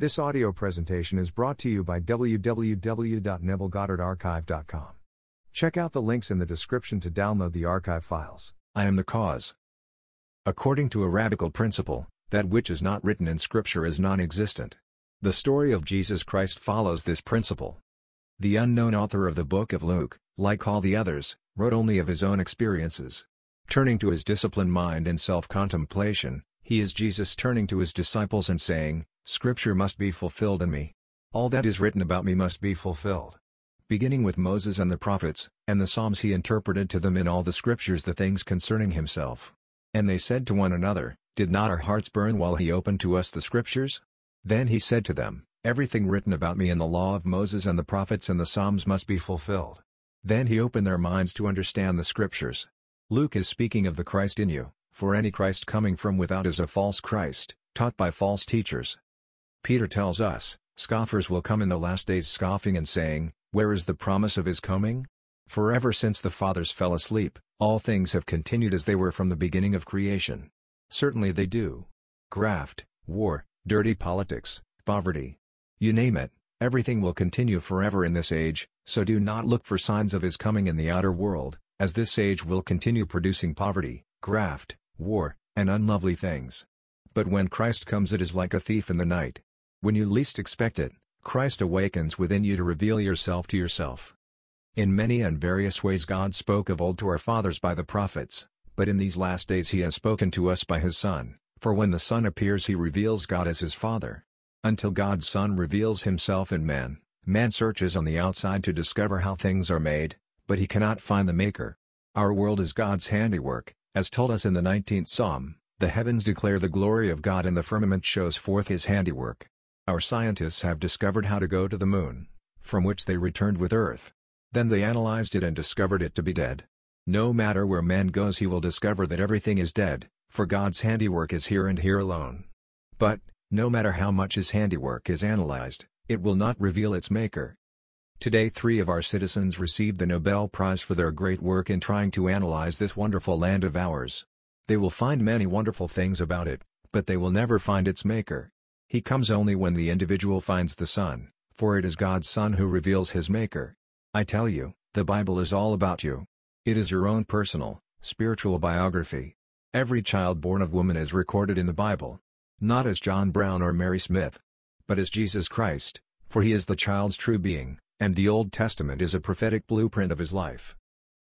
This audio presentation is brought to you by www.nevillegoddardarchive.com. Check out the links in the description to download the archive files. I am the cause. According to a rabbinical principle, that which is not written in Scripture is non existent. The story of Jesus Christ follows this principle. The unknown author of the book of Luke, like all the others, wrote only of his own experiences. Turning to his disciplined mind and self contemplation, he is Jesus turning to his disciples and saying, Scripture must be fulfilled in me. All that is written about me must be fulfilled. Beginning with Moses and the prophets, and the Psalms he interpreted to them in all the Scriptures the things concerning himself. And they said to one another, Did not our hearts burn while he opened to us the Scriptures? Then he said to them, Everything written about me in the law of Moses and the prophets and the Psalms must be fulfilled. Then he opened their minds to understand the Scriptures. Luke is speaking of the Christ in you, for any Christ coming from without is a false Christ, taught by false teachers. Peter tells us, Scoffers will come in the last days scoffing and saying, Where is the promise of his coming? Forever since the fathers fell asleep, all things have continued as they were from the beginning of creation. Certainly they do. Graft, war, dirty politics, poverty. You name it, everything will continue forever in this age, so do not look for signs of his coming in the outer world, as this age will continue producing poverty, graft, war, and unlovely things. But when Christ comes it is like a thief in the night. When you least expect it, Christ awakens within you to reveal yourself to yourself. In many and various ways God spoke of old to our fathers by the prophets, but in these last days he has spoken to us by his Son, for when the Son appears he reveals God as his Father. Until God's Son reveals himself in man, man searches on the outside to discover how things are made, but he cannot find the Maker. Our world is God's handiwork, as told us in the 19th Psalm, the heavens declare the glory of God and the firmament shows forth his handiwork. Our scientists have discovered how to go to the moon, from which they returned with Earth. Then they analyzed it and discovered it to be dead. No matter where man goes he will discover that everything is dead, for God's handiwork is here and here alone. But, no matter how much his handiwork is analyzed, it will not reveal its maker. Today three of our citizens received the Nobel Prize for their great work in trying to analyze this wonderful land of ours. They will find many wonderful things about it, but they will never find its maker. He comes only when the individual finds the Son, for it is God's Son who reveals his Maker. I tell you, the Bible is all about you. It is your own personal, spiritual biography. Every child born of woman is recorded in the Bible. Not as John Brown or Mary Smith. But as Jesus Christ, for he is the child's true being, and the Old Testament is a prophetic blueprint of his life.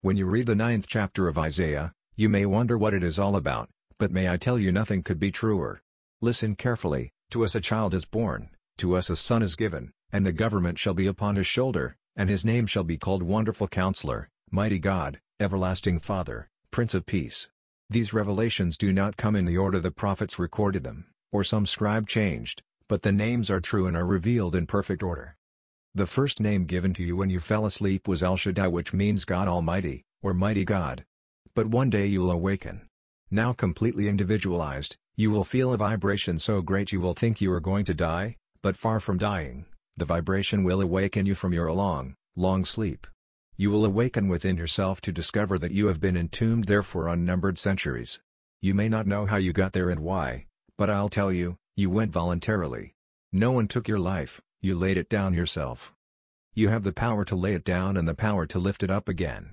When you read the ninth chapter of Isaiah, you may wonder what it is all about, but may I tell you nothing could be truer. Listen carefully, to us a child is born, to us a son is given, and the government shall be upon his shoulder, and his name shall be called Wonderful Counselor, Mighty God, Everlasting Father, Prince of Peace. These revelations do not come in the order the prophets recorded them, or some scribe changed, but the names are true and are revealed in perfect order. The first name given to you when you fell asleep was El Shaddai which means God Almighty, or Mighty God. But one day you will awaken. Now completely individualized, you will feel a vibration so great you will think you are going to die, but far from dying, the vibration will awaken you from your long, long sleep. You will awaken within yourself to discover that you have been entombed there for unnumbered centuries. You may not know how you got there and why, but I'll tell you, you went voluntarily. No one took your life, you laid it down yourself. You have the power to lay it down and the power to lift it up again.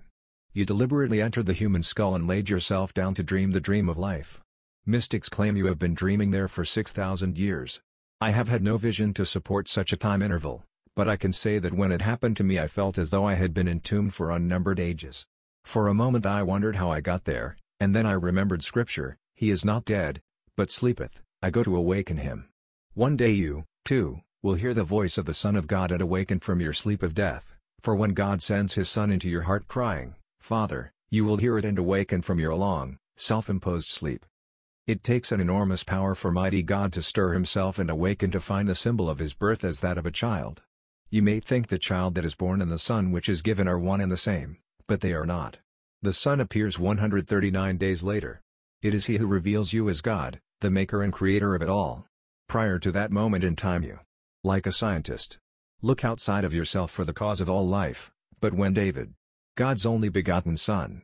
You deliberately entered the human skull and laid yourself down to dream the dream of life. Mystics claim you have been dreaming there for 6,000 years. I have had no vision to support such a time interval, but I can say that when it happened to me I felt as though I had been entombed for unnumbered ages. For a moment I wondered how I got there, and then I remembered scripture, He is not dead, but sleepeth, I go to awaken him. One day you, too, will hear the voice of the Son of God and awaken from your sleep of death, for when God sends his Son into your heart crying, Father, you will hear it and awaken from your long, self-imposed sleep. It takes an enormous power for mighty God to stir himself and awaken to find the symbol of his birth as that of a child. You may think the child that is born and the son which is given are one and the same, but they are not. The son appears 139 days later. It is he who reveals you as God, the maker and creator of it all. Prior to that moment in time you, like a scientist, look outside of yourself for the cause of all life, but when David, God's only begotten son,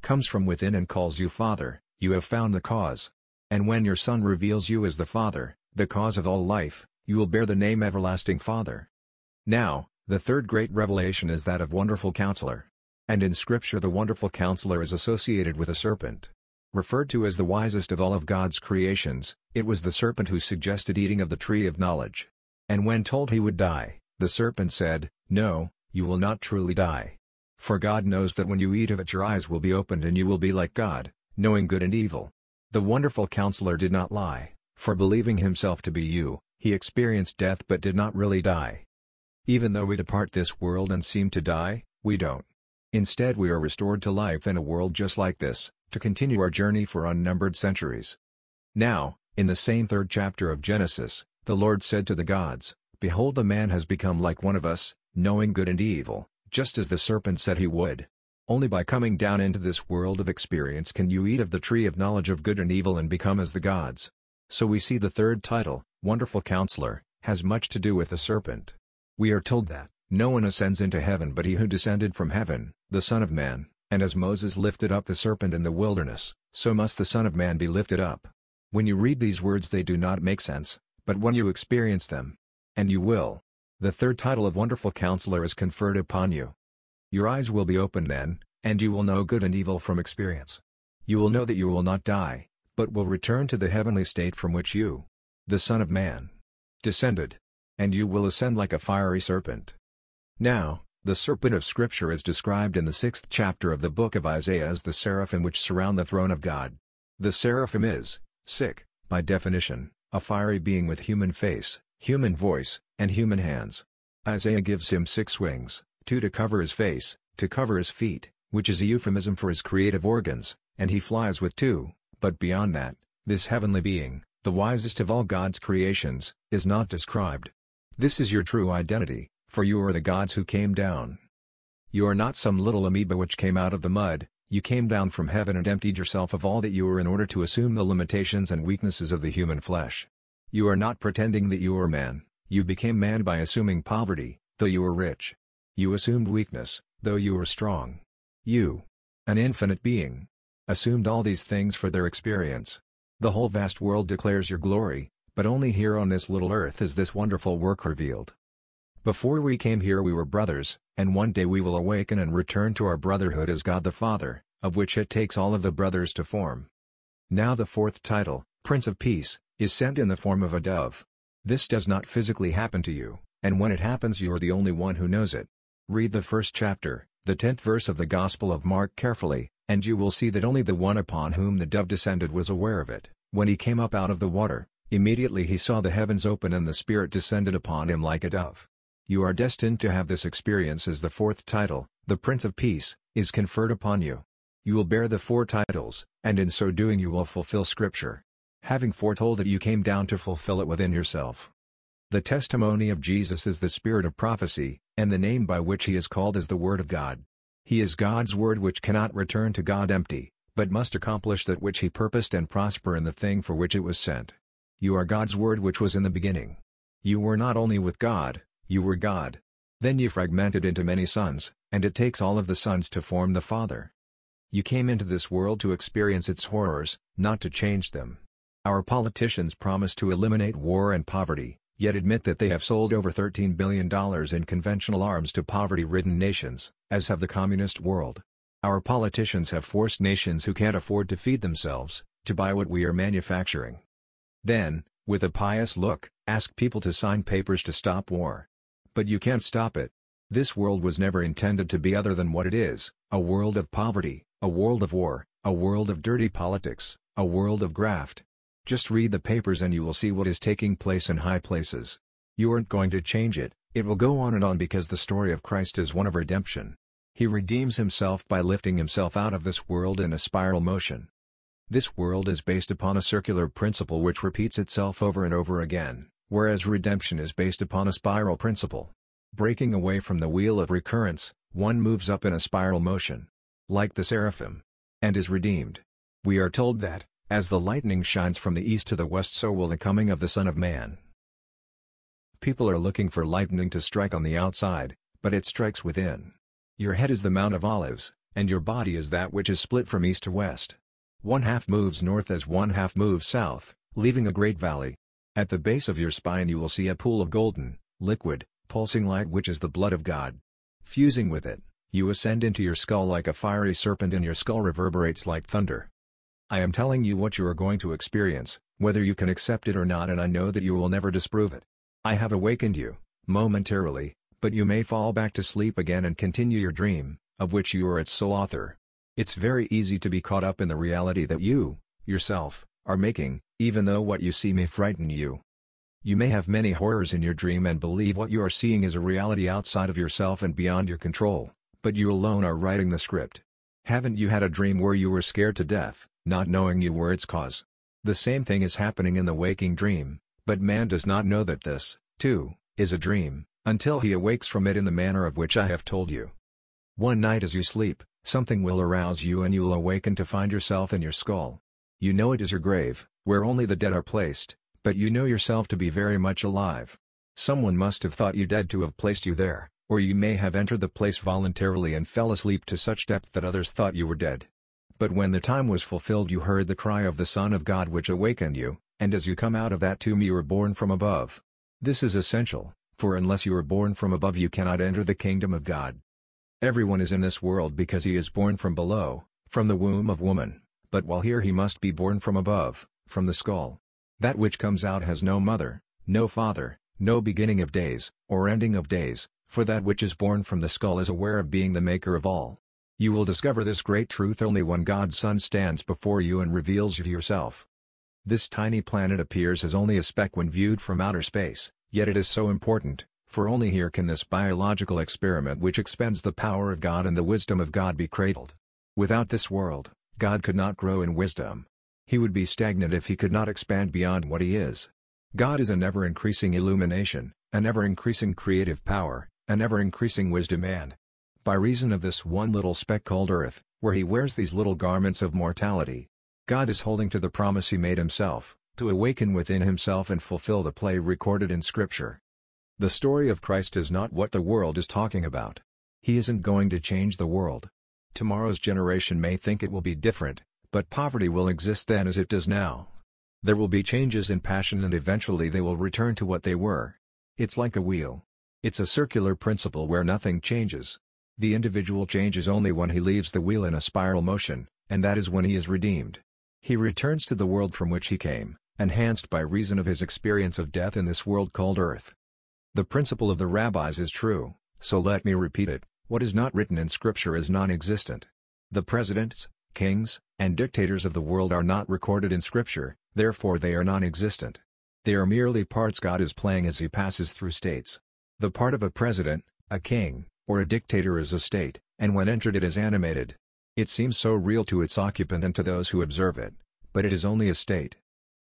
comes from within and calls you Father, you have found the cause. And when your Son reveals you as the Father, the cause of all life, You will bear the name Everlasting Father. Now, the third great revelation is that of Wonderful Counselor. And in Scripture the Wonderful Counselor is associated with a serpent. Referred to as the wisest of all of God's creations, it was the serpent who suggested eating of the tree of knowledge. And when told he would die, the serpent said, No, you will not truly die. For God knows that when you eat of it your eyes will be opened and you will be like God, knowing good and evil. The wonderful counselor did not lie, for believing himself to be you, he experienced death but did not really die. Even though we depart this world and seem to die, we don't. Instead we are restored to life in a world just like this, to continue our journey for unnumbered centuries. Now, in the same third chapter of Genesis, the Lord said to the gods, Behold the man has become like one of us, knowing good and evil, just as the serpent said he would. Only by coming down into this world of experience can you eat of the tree of knowledge of good and evil and become as the gods. So we see the third title, Wonderful Counselor, has much to do with the serpent. We are told that, no one ascends into heaven but he who descended from heaven, the Son of Man, and as Moses lifted up the serpent in the wilderness, so must the Son of Man be lifted up. When you read these words they do not make sense, but when you experience them, and you will, the third title of Wonderful Counselor is conferred upon you. Your eyes will be opened then, and you will know good and evil from experience. You will know that you will not die, but will return to the heavenly state from which you, the Son of Man, descended. And you will ascend like a fiery serpent. Now, the serpent of Scripture is described in the sixth chapter of the book of Isaiah as the seraphim which surround the throne of God. The seraphim is, sick, by definition, a fiery being with human face, human voice, and human hands. Isaiah gives him six wings, two to cover his face, to cover his feet, which is a euphemism for his creative organs, and he flies with two, but beyond that, this heavenly being, the wisest of all God's creations, is not described. This is your true identity, for you are the gods who came down. You are not some little amoeba which came out of the mud, you came down from heaven and emptied yourself of all that you were in order to assume the limitations and weaknesses of the human flesh. You are not pretending that you are man, you became man by assuming poverty, though you were rich. You assumed weakness, though you were strong. You, an infinite being, assumed all these things for their experience. The whole vast world declares your glory, but only here on this little earth is this wonderful work revealed. Before we came here we were brothers, and one day we will awaken and return to our brotherhood as God the Father, of which it takes all of the brothers to form. Now the fourth title, Prince of Peace, is sent in the form of a dove. This does not physically happen to you, and when it happens you are the only one who knows it. Read the first chapter, the tenth verse of the Gospel of Mark carefully, and you will see that only the one upon whom the dove descended was aware of it. When he came up out of the water, immediately he saw the heavens open and the Spirit descended upon him like a dove. You are destined to have this experience as the fourth title, the Prince of Peace, is conferred upon you. You will bear the four titles, and in so doing you will fulfill Scripture having foretold that you came down to fulfill it within yourself. The testimony of Jesus is the spirit of prophecy, and the name by which he is called is the Word of God. He is God's Word which cannot return to God empty, but must accomplish that which he purposed and prosper in the thing for which it was sent. You are God's Word which was in the beginning. You were not only with God, you were God. Then you fragmented into many sons, and it takes all of the sons to form the Father. You came into this world to experience its horrors, not to change them. Our politicians promise to eliminate war and poverty, yet admit that they have sold over $13 billion in conventional arms to poverty-ridden nations, as have the communist world. Our politicians have forced nations who can't afford to feed themselves, to buy what we are manufacturing. Then, with a pious look, ask people to sign papers to stop war. But you can't stop it. This world was never intended to be other than what it is, a world of poverty, a world of war, a world of dirty politics, a world of graft, just read the papers and you will see what is taking place in high places. You aren't going to change it, it will go on and on because the story of Christ is one of redemption. He redeems himself by lifting himself out of this world in a spiral motion. This world is based upon a circular principle which repeats itself over and over again, whereas redemption is based upon a spiral principle. Breaking away from the wheel of recurrence, one moves up in a spiral motion. Like the seraphim. And is redeemed. We are told that, as the lightning shines from the east to the west so will the coming of the Son of Man. People are looking for lightning to strike on the outside, but it strikes within. Your head is the Mount of Olives, and your body is that which is split from east to west. One half moves north as one half moves south, leaving a great valley. At the base of your spine you will see a pool of golden, liquid, pulsing light which is the blood of God. Fusing with it, you ascend into your skull like a fiery serpent and your skull reverberates like thunder. I am telling you what you are going to experience, whether you can accept it or not and I know that you will never disprove it. I have awakened you, momentarily, but you may fall back to sleep again and continue your dream, of which you are its sole author. It's very easy to be caught up in the reality that you, yourself, are making, even though what you see may frighten you. You may have many horrors in your dream and believe what you are seeing is a reality outside of yourself and beyond your control, but you alone are writing the script. Haven't you had a dream where you were scared to death, not knowing you were its cause? The same thing is happening in the waking dream, but man does not know that this, too, is a dream, until he awakes from it in the manner of which I have told you. One night as you sleep, something will arouse you and you will awaken to find yourself in your skull. You know it is your grave, where only the dead are placed, but you know yourself to be very much alive. Someone must have thought you dead to have placed you there, or you may have entered the place voluntarily and fell asleep to such depth that others thought you were dead. But when the time was fulfilled you heard the cry of the Son of God which awakened you, and as you come out of that tomb you were born from above. This is essential, for unless you are born from above you cannot enter the kingdom of God. Everyone is in this world because he is born from below, from the womb of woman, but while here he must be born from above, from the skull. That which comes out has no mother, no father, no beginning of days, or ending of days, for that which is born from the skull is aware of being the maker of all. You will discover this great truth only when God's Son stands before you and reveals you to yourself. This tiny planet appears as only a speck when viewed from outer space, yet it is so important, for only here can this biological experiment which expends the power of God and the wisdom of God be cradled. Without this world, God could not grow in wisdom. He would be stagnant if he could not expand beyond what he is. God is an ever-increasing illumination, an ever-increasing creative power, an ever-increasing wisdom and, by reason of this one little speck called earth, where he wears these little garments of mortality, God is holding to the promise he made himself, to awaken within himself and fulfill the play recorded in Scripture. The story of Christ is not what the world is talking about. He isn't going to change the world. Tomorrow's generation may think it will be different, but poverty will exist then as it does now. There will be changes in passion and eventually they will return to what they were. It's like a wheel. It's a circular principle where nothing changes. The individual changes only when he leaves the wheel in a spiral motion, and that is when he is redeemed. He returns to the world from which he came, enhanced by reason of his experience of death in this world called earth. The principle of the rabbis is true, so let me repeat it, what is not written in Scripture is non-existent. The presidents, kings, and dictators of the world are not recorded in Scripture, therefore they are non-existent. They are merely parts God is playing as he passes through states. The part of a president, a king, or a dictator is a state, and when entered it is animated. It seems so real to its occupant and to those who observe it, but it is only a state.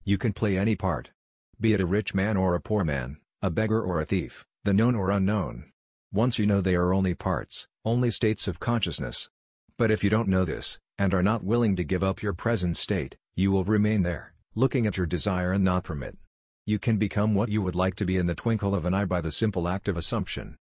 You can play any part. Be it a rich man or a poor man, a beggar or a thief, the known or unknown. Once you know they are only parts, only states of consciousness. But if you don't know this, and are not willing to give up your present state, you will remain there, looking at your desire and not from it. You can become what you would like to be in the twinkle of an eye by the simple act of assumption.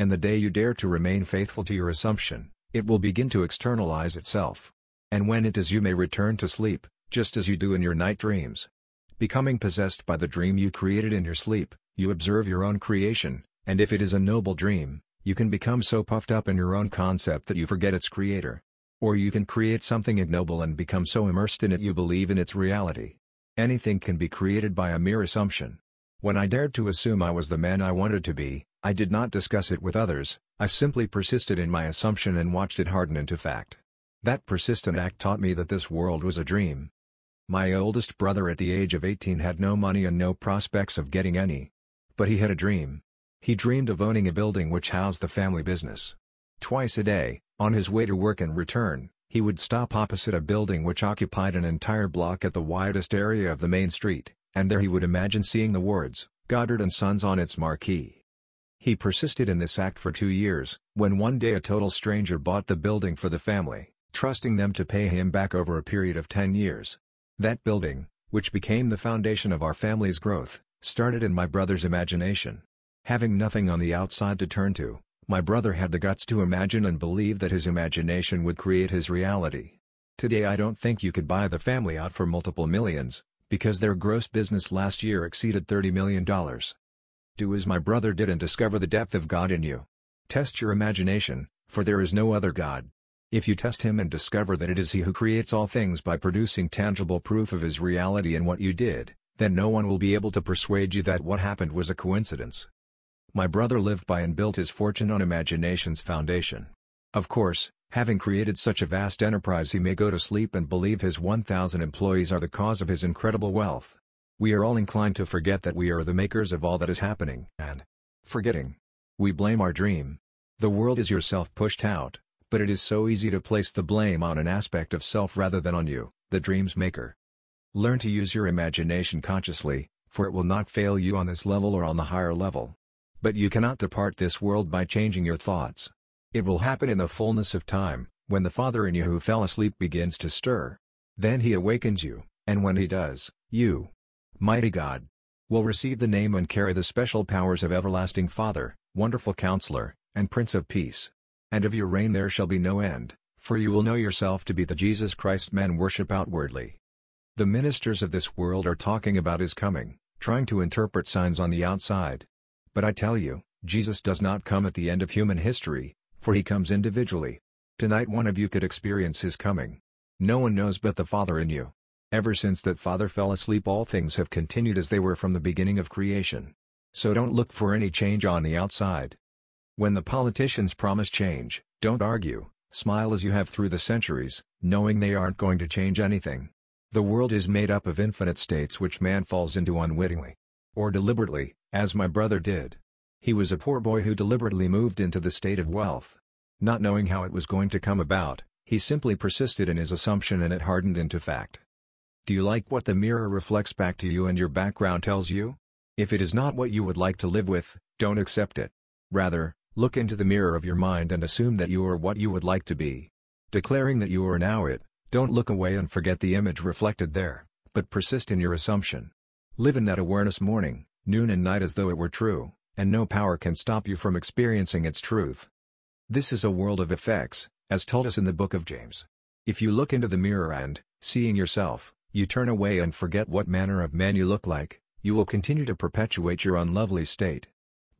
And the day you dare to remain faithful to your assumption, it will begin to externalize itself. And when it is you may return to sleep, just as you do in your night dreams. Becoming possessed by the dream you created in your sleep, you observe your own creation, and if it is a noble dream, you can become so puffed up in your own concept that you forget its creator. Or you can create something ignoble and become so immersed in it you believe in its reality. Anything can be created by a mere assumption. When I dared to assume I was the man I wanted to be, I did not discuss it with others, I simply persisted in my assumption and watched it harden into fact. That persistent act taught me that this world was a dream. My oldest brother at the age of 18 had no money and no prospects of getting any. But he had a dream. He dreamed of owning a building which housed the family business. Twice a day, on his way to work and return, he would stop opposite a building which occupied an entire block at the widest area of the main street, and there he would imagine seeing the words, Goddard and Sons on its marquee. He persisted in this act for two years, when one day a total stranger bought the building for the family, trusting them to pay him back over a period of ten years. That building, which became the foundation of our family's growth, started in my brother's imagination. Having nothing on the outside to turn to, my brother had the guts to imagine and believe that his imagination would create his reality. Today I don't think you could buy the family out for multiple millions, because their gross business last year exceeded $30 million. Do as my brother did and discover the depth of God in you. Test your imagination, for there is no other God. If you test him and discover that it is he who creates all things by producing tangible proof of his reality in what you did, then no one will be able to persuade you that what happened was a coincidence. My brother lived by and built his fortune on imagination's foundation. Of course, having created such a vast enterprise he may go to sleep and believe his 1,000 employees are the cause of his incredible wealth. We are all inclined to forget that we are the makers of all that is happening, and, forgetting, we blame our dream. The world is yourself pushed out, but it is so easy to place the blame on an aspect of self rather than on you, the dream's maker. Learn to use your imagination consciously, for it will not fail you on this level or on the higher level. But you cannot depart this world by changing your thoughts. It will happen in the fullness of time, when the Father in you who fell asleep begins to stir. Then he awakens you, and when he does, you, mighty God, will receive the name and carry the special powers of Everlasting Father, Wonderful Counselor, and Prince of Peace. And of your reign there shall be no end, for you will know yourself to be the Jesus Christ men worship outwardly. The ministers of this world are talking about his coming, trying to interpret signs on the outside. But I tell you, Jesus does not come at the end of human history, for he comes individually. Tonight one of you could experience his coming. No one knows but the Father in you. Ever since that Father fell asleep all things have continued as they were from the beginning of creation. So don't look for any change on the outside. When the politicians promise change, don't argue, smile as you have through the centuries, knowing they aren't going to change anything. The world is made up of infinite states which man falls into unwittingly. Or deliberately, as my brother did. He was a poor boy who deliberately moved into the state of wealth. Not knowing how it was going to come about, he simply persisted in his assumption and it hardened into fact. Do you like what the mirror reflects back to you and your background tells you? If it is not what you would like to live with, don't accept it. Rather, look into the mirror of your mind and assume that you are what you would like to be. Declaring that you are now it, don't look away and forget the image reflected there, but persist in your assumption. Live in that awareness morning, noon and night as though it were true, and no power can stop you from experiencing its truth. This is a world of effects, as told us in the book of James. If you look into the mirror and, seeing yourself, you turn away and forget what manner of man you look like, you will continue to perpetuate your unlovely state.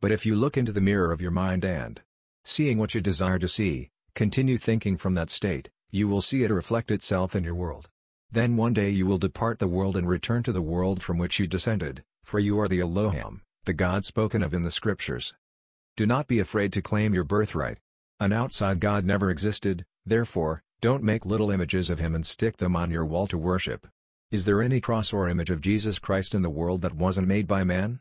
But if you look into the mirror of your mind and, seeing what you desire to see, continue thinking from that state, you will see it reflect itself in your world. Then one day you will depart the world and return to the world from which you descended, for you are the Elohim, the God spoken of in the Scriptures. Do not be afraid to claim your birthright. An outside God never existed, therefore, don't make little images of him and stick them on your wall to worship. Is there any cross or image of Jesus Christ in the world that wasn't made by man?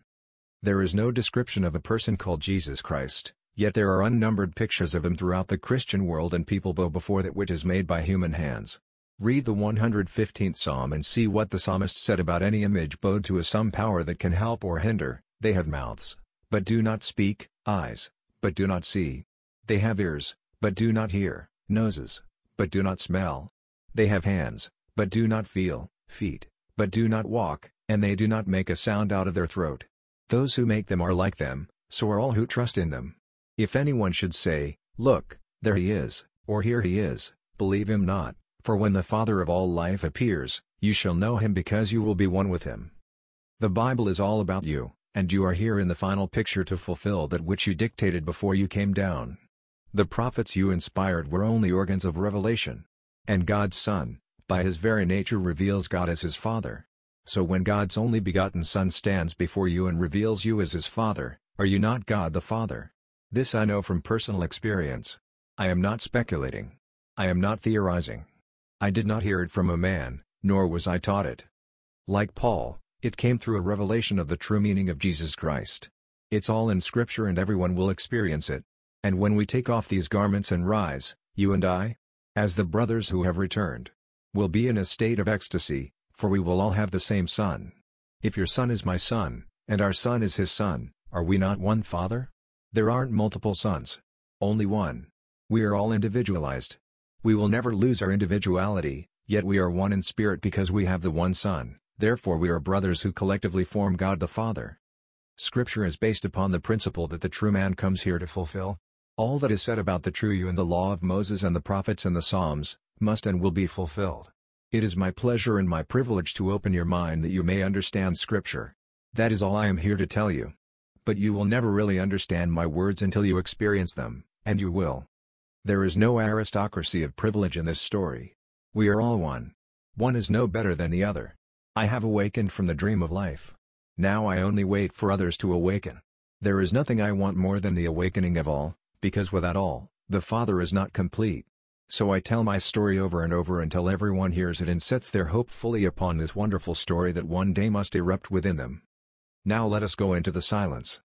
There is no description of a person called Jesus Christ, Yet there are unnumbered pictures of him throughout the Christian world and people bow before that which is made by human hands. Read the 115th Psalm and see what the psalmist said about any image bowed to a some power that can help or hinder, they have mouths, but do not speak, eyes, but do not see. They have ears, but do not hear, noses, but do not smell. They have hands, but do not feel, feet, but do not walk, and they do not make a sound out of their throat. Those who make them are like them, so are all who trust in them. If anyone should say, Look, there he is, or here he is, believe him not, for when the Father of all life appears, you shall know him because you will be one with him. The Bible is all about you, and you are here in the final picture to fulfill that which you dictated before you came down. The prophets you inspired were only organs of revelation. And God's Son, by his very nature reveals God as his Father. So when God's only begotten Son stands before you and reveals you as his Father, are you not God the Father? This I know from personal experience. I am not speculating. I am not theorizing. I did not hear it from a man, nor was I taught it. Like Paul, it came through a revelation of the true meaning of Jesus Christ. It's all in Scripture and everyone will experience it. And when we take off these garments and rise, you and I, as the brothers who have returned, will be in a state of ecstasy, for we will all have the same Son. If your Son is my Son, and our Son is his Son, are we not one Father? There aren't multiple sons. Only one. We are all individualized. We will never lose our individuality, yet we are one in spirit because we have the one Son, therefore we are brothers who collectively form God the Father. Scripture is based upon the principle that the true man comes here to fulfill. All that is said about the true you in the law of Moses and the prophets and the Psalms, must and will be fulfilled. It is my pleasure and my privilege to open your mind that you may understand Scripture. That is all I am here to tell you. But you will never really understand my words until you experience them, and you will. There is no aristocracy of privilege in this story. We are all one. One is no better than the other. I have awakened from the dream of life. Now I only wait for others to awaken. There is nothing I want more than the awakening of all, because without all, the Father is not complete. So I tell my story over and over until everyone hears it and sets their hope fully upon this wonderful story that one day must erupt within them. Now let us go into the silence.